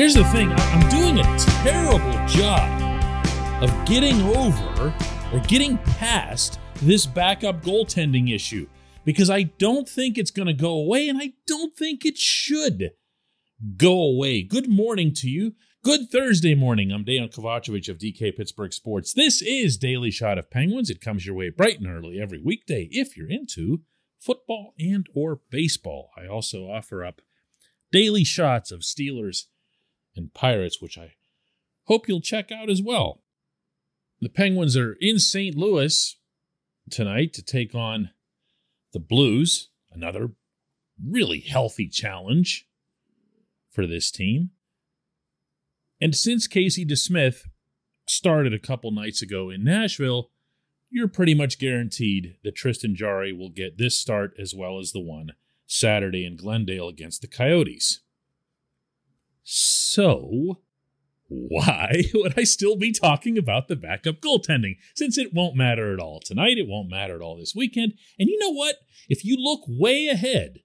Here's the thing I'm doing a terrible job of getting over or getting past this backup goaltending issue because I don't think it's going to go away and I don't think it should go away. Good morning to you. Good Thursday morning. I'm Dan Kovacevic of DK Pittsburgh Sports. This is Daily Shot of Penguins. It comes your way bright and early every weekday if you're into football and or baseball. I also offer up daily shots of Steelers and Pirates, which I hope you'll check out as well. The Penguins are in St. Louis tonight to take on the Blues, another really healthy challenge for this team. And since Casey DeSmith started a couple nights ago in Nashville, you're pretty much guaranteed that Tristan Jarry will get this start as well as the one Saturday in Glendale against the Coyotes. So, why would I still be talking about the backup goaltending? Since it won't matter at all tonight, it won't matter at all this weekend. And you know what? If you look way ahead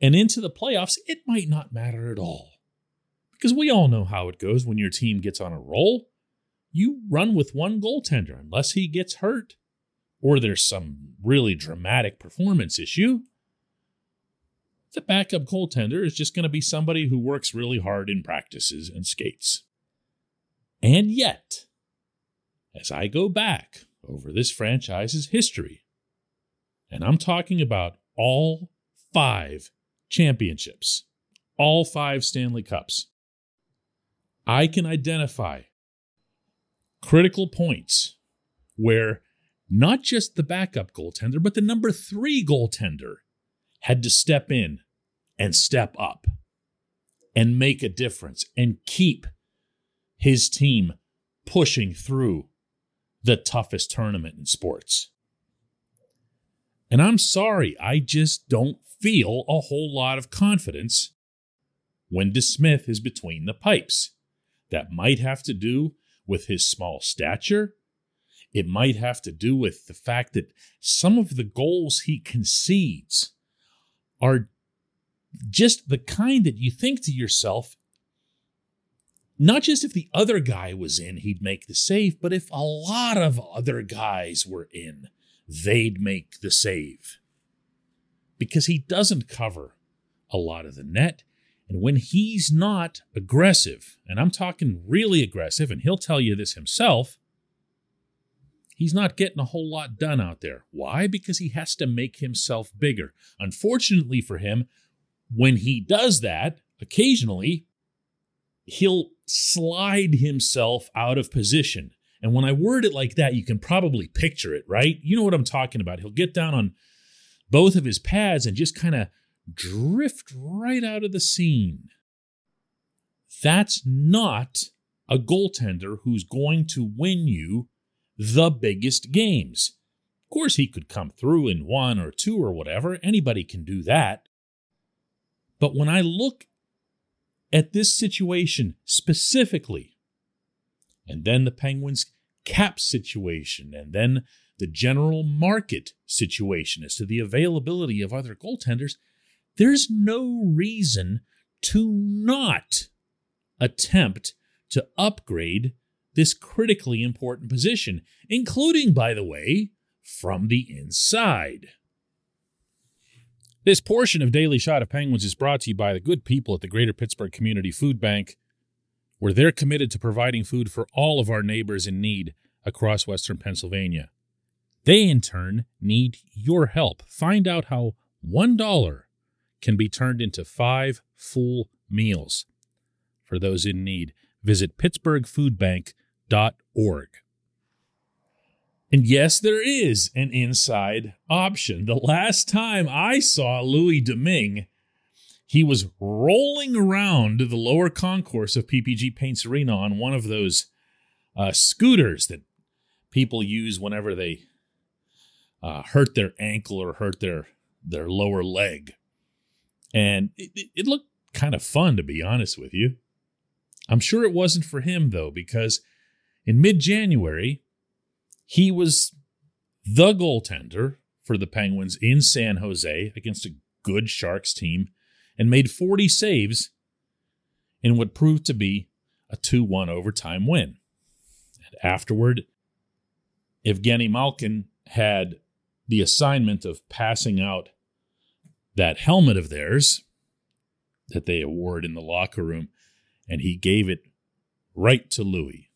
and into the playoffs, it might not matter at all. Because we all know how it goes when your team gets on a roll. You run with one goaltender unless he gets hurt or there's some really dramatic performance issue the backup goaltender is just going to be somebody who works really hard in practices and skates. And yet, as I go back over this franchise's history, and I'm talking about all five championships, all five Stanley Cups, I can identify critical points where not just the backup goaltender, but the number three goaltender had to step in and step up and make a difference and keep his team pushing through the toughest tournament in sports. And I'm sorry, I just don't feel a whole lot of confidence when DeSmith is between the pipes. That might have to do with his small stature. It might have to do with the fact that some of the goals he concedes are just the kind that you think to yourself, not just if the other guy was in, he'd make the save, but if a lot of other guys were in, they'd make the save. Because he doesn't cover a lot of the net. And when he's not aggressive, and I'm talking really aggressive, and he'll tell you this himself, he's not getting a whole lot done out there. Why? Because he has to make himself bigger. Unfortunately for him, when he does that, occasionally he'll slide himself out of position. And when I word it like that, you can probably picture it, right? You know what I'm talking about. He'll get down on both of his pads and just kind of drift right out of the scene. That's not a goaltender who's going to win you the biggest games. Of course, he could come through in one or two or whatever. Anybody can do that. But when I look at this situation specifically, and then the Penguins' cap situation, and then the general market situation as to the availability of other goaltenders, there's no reason to not attempt to upgrade this critically important position, including, by the way, from the inside. This portion of Daily Shot of Penguins is brought to you by the good people at the Greater Pittsburgh Community Food Bank, where they're committed to providing food for all of our neighbors in need across Western Pennsylvania. They, in turn, need your help. Find out how $1 can be turned into five full meals for those in need. Visit pittsburghfoodbank.org. And yes, there is an inside option. The last time I saw Louis Domingue, he was rolling around the lower concourse of PPG Paints Arena on one of those uh, scooters that people use whenever they uh, hurt their ankle or hurt their their lower leg. And it, it looked kind of fun, to be honest with you. I'm sure it wasn't for him, though, because in mid January, he was the goaltender for the Penguins in San Jose against a good Sharks team and made 40 saves in what proved to be a 2 1 overtime win. And afterward, Evgeny Malkin had the assignment of passing out that helmet of theirs that they award in the locker room, and he gave it right to Louis.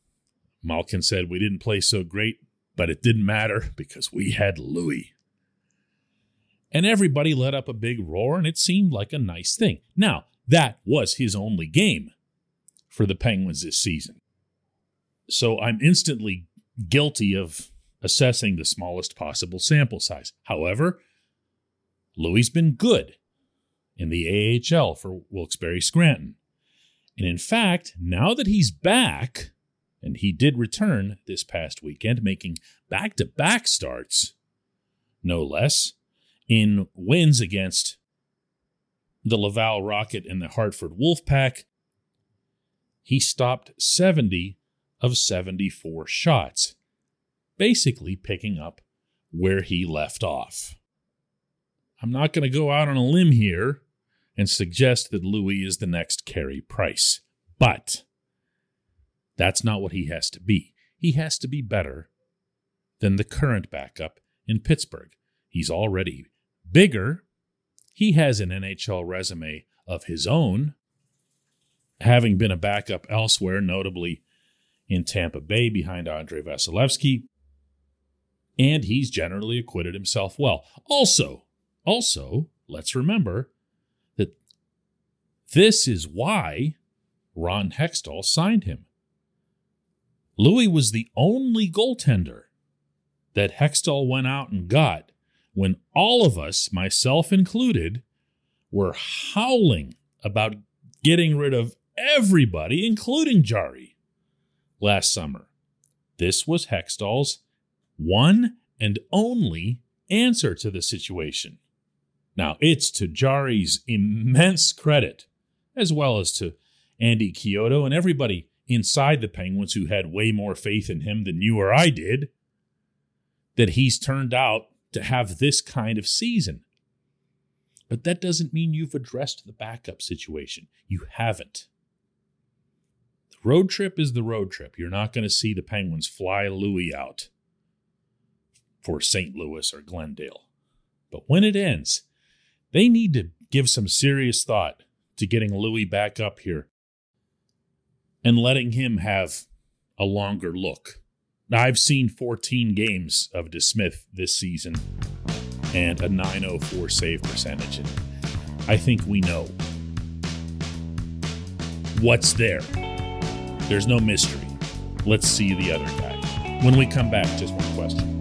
Malkin said, We didn't play so great, but it didn't matter because we had Louis. And everybody let up a big roar, and it seemed like a nice thing. Now, that was his only game for the Penguins this season. So I'm instantly guilty of assessing the smallest possible sample size. However, Louis's been good in the AHL for Wilkes-Barre Scranton. And in fact, now that he's back, and he did return this past weekend, making back to back starts, no less, in wins against the Laval Rocket and the Hartford Wolfpack. He stopped 70 of 74 shots, basically picking up where he left off. I'm not going to go out on a limb here and suggest that Louis is the next Carey Price, but that's not what he has to be. He has to be better than the current backup in Pittsburgh. He's already bigger. He has an NHL resume of his own, having been a backup elsewhere, notably in Tampa Bay behind Andrei Vasilevskiy. And he's generally acquitted himself well. Also, also, let's remember that this is why Ron Hextall signed him. Louis was the only goaltender that Hextall went out and got when all of us, myself included, were howling about getting rid of everybody, including Jarry, last summer. This was Hextall's one and only answer to the situation. Now, it's to Jarry's immense credit, as well as to Andy Chiodo and everybody inside the Penguins who had way more faith in him than you or I did, that he's turned out to have this kind of season. But that doesn't mean you've addressed the backup situation. You haven't. The road trip is the road trip. You're not going to see the Penguins fly Louis out for St. Louis or Glendale. But when it ends, they need to give some serious thought to getting Louis back up here and letting him have a longer look. Now, I've seen 14 games of DeSmith this season and a 904 save percentage. And I think we know what's there. There's no mystery. Let's see the other guy. When we come back, just one question.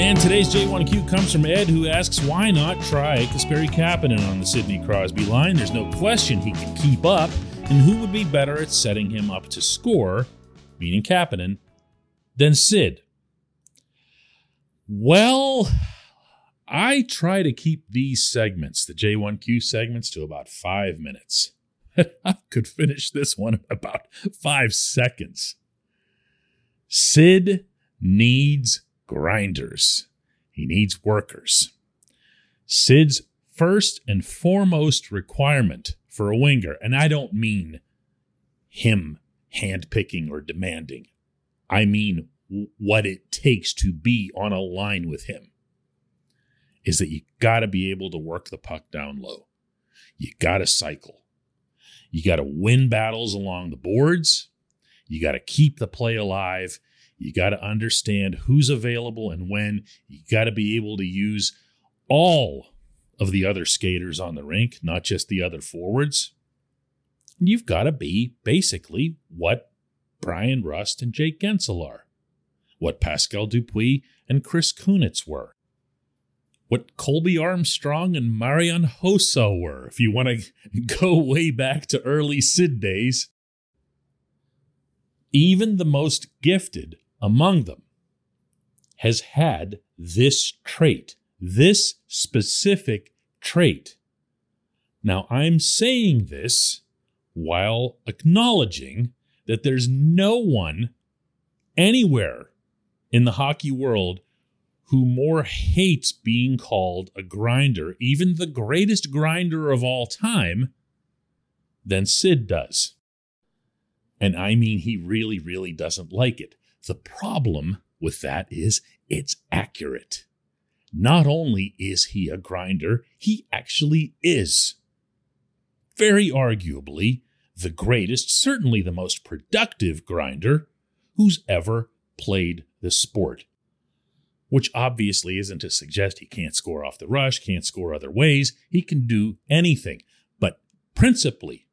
And today's J1Q comes from Ed, who asks, why not try Kasperi Kapanen on the Sidney Crosby line? There's no question he can keep up, and who would be better at setting him up to score, meaning Kapanen, than Sid? Well, I try to keep these segments, the J1Q segments, to about five minutes. I could finish this one in about five seconds. Sid needs grinders. He needs workers. Sid's first and foremost requirement for a winger, and I don't mean him handpicking or demanding, I mean what it takes to be on a line with him, is that you got to be able to work the puck down low. You got to cycle. You got to win battles along the boards. You got to keep the play alive. You got to understand who's available and when. You got to be able to use all of the other skaters on the rink, not just the other forwards. You've got to be basically what Bryan Rust and Jake Guentzel are, what Pascal Dupuis and Chris Kunitz were, what Colby Armstrong and Marian Hossa were, if you want to go way back to early Sid days. Even the most gifted among them has had this trait, this specific trait. Now, I'm saying this while acknowledging that there's no one anywhere in the hockey world who more hates being called a grinder, even the greatest grinder of all time, than Sid does. And I mean, he really, really doesn't like it. The problem with that is it's accurate. Not only is he a grinder, he actually is. Very arguably, the greatest, certainly the most productive grinder who's ever played the sport. Which obviously isn't to suggest he can't score off the rush, can't score other ways. He can do anything. But principally,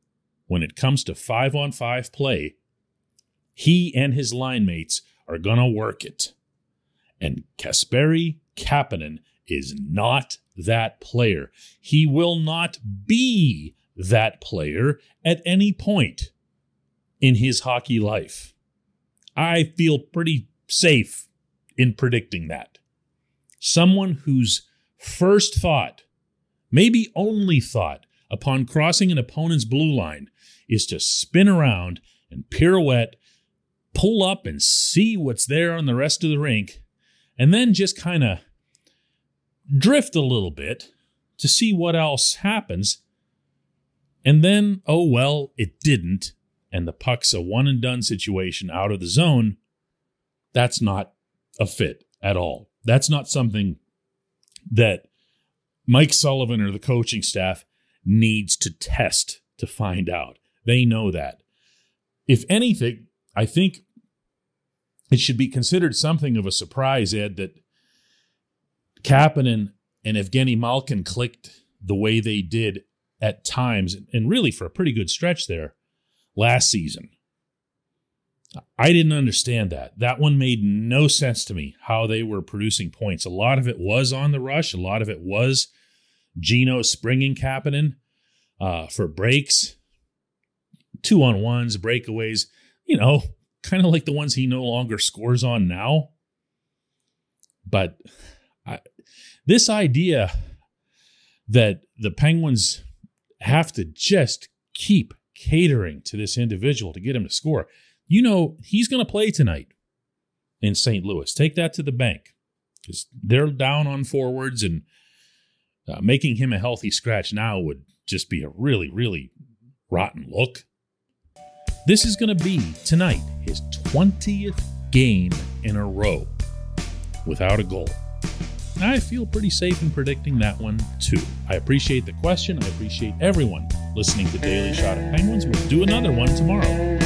when it comes to five on five play, he and his line mates are going to work it. And Kasperi Kapanen is not that player. He will not be that player at any point in his hockey life. I feel pretty safe in predicting that. Someone whose first thought, maybe only thought, upon crossing an opponent's blue line is to spin around and pirouette, pull up and see what's there on the rest of the rink, and then just kind of drift a little bit to see what else happens. And then, oh well, it didn't. And the puck's a one and done situation out of the zone. That's not a fit at all. That's not something that Mike Sullivan or the coaching staff needs to test to find out. They know that. If anything, I think it should be considered something of a surprise, Ed, that Kapanen and Evgeny Malkin clicked the way they did at times, and really for a pretty good stretch there last season. I didn't understand that. That one made no sense to me how they were producing points. A lot of it was on the rush, a lot of it was Gino springing Kapanen uh, for breaks, two on ones, breakaways, you know, kind of like the ones he no longer scores on now. But I, this idea that the Penguins have to just keep catering to this individual to get him to score. You know, he's going to play tonight in St. Louis. Take that to the bank because they're down on forwards and uh, making him a healthy scratch now would just be a really, really rotten look. This is going to be tonight his 20th game in a row without a goal. I feel pretty safe in predicting that one too. I appreciate the question. I appreciate everyone listening to Daily Shot of Penguins. We'll do another one tomorrow.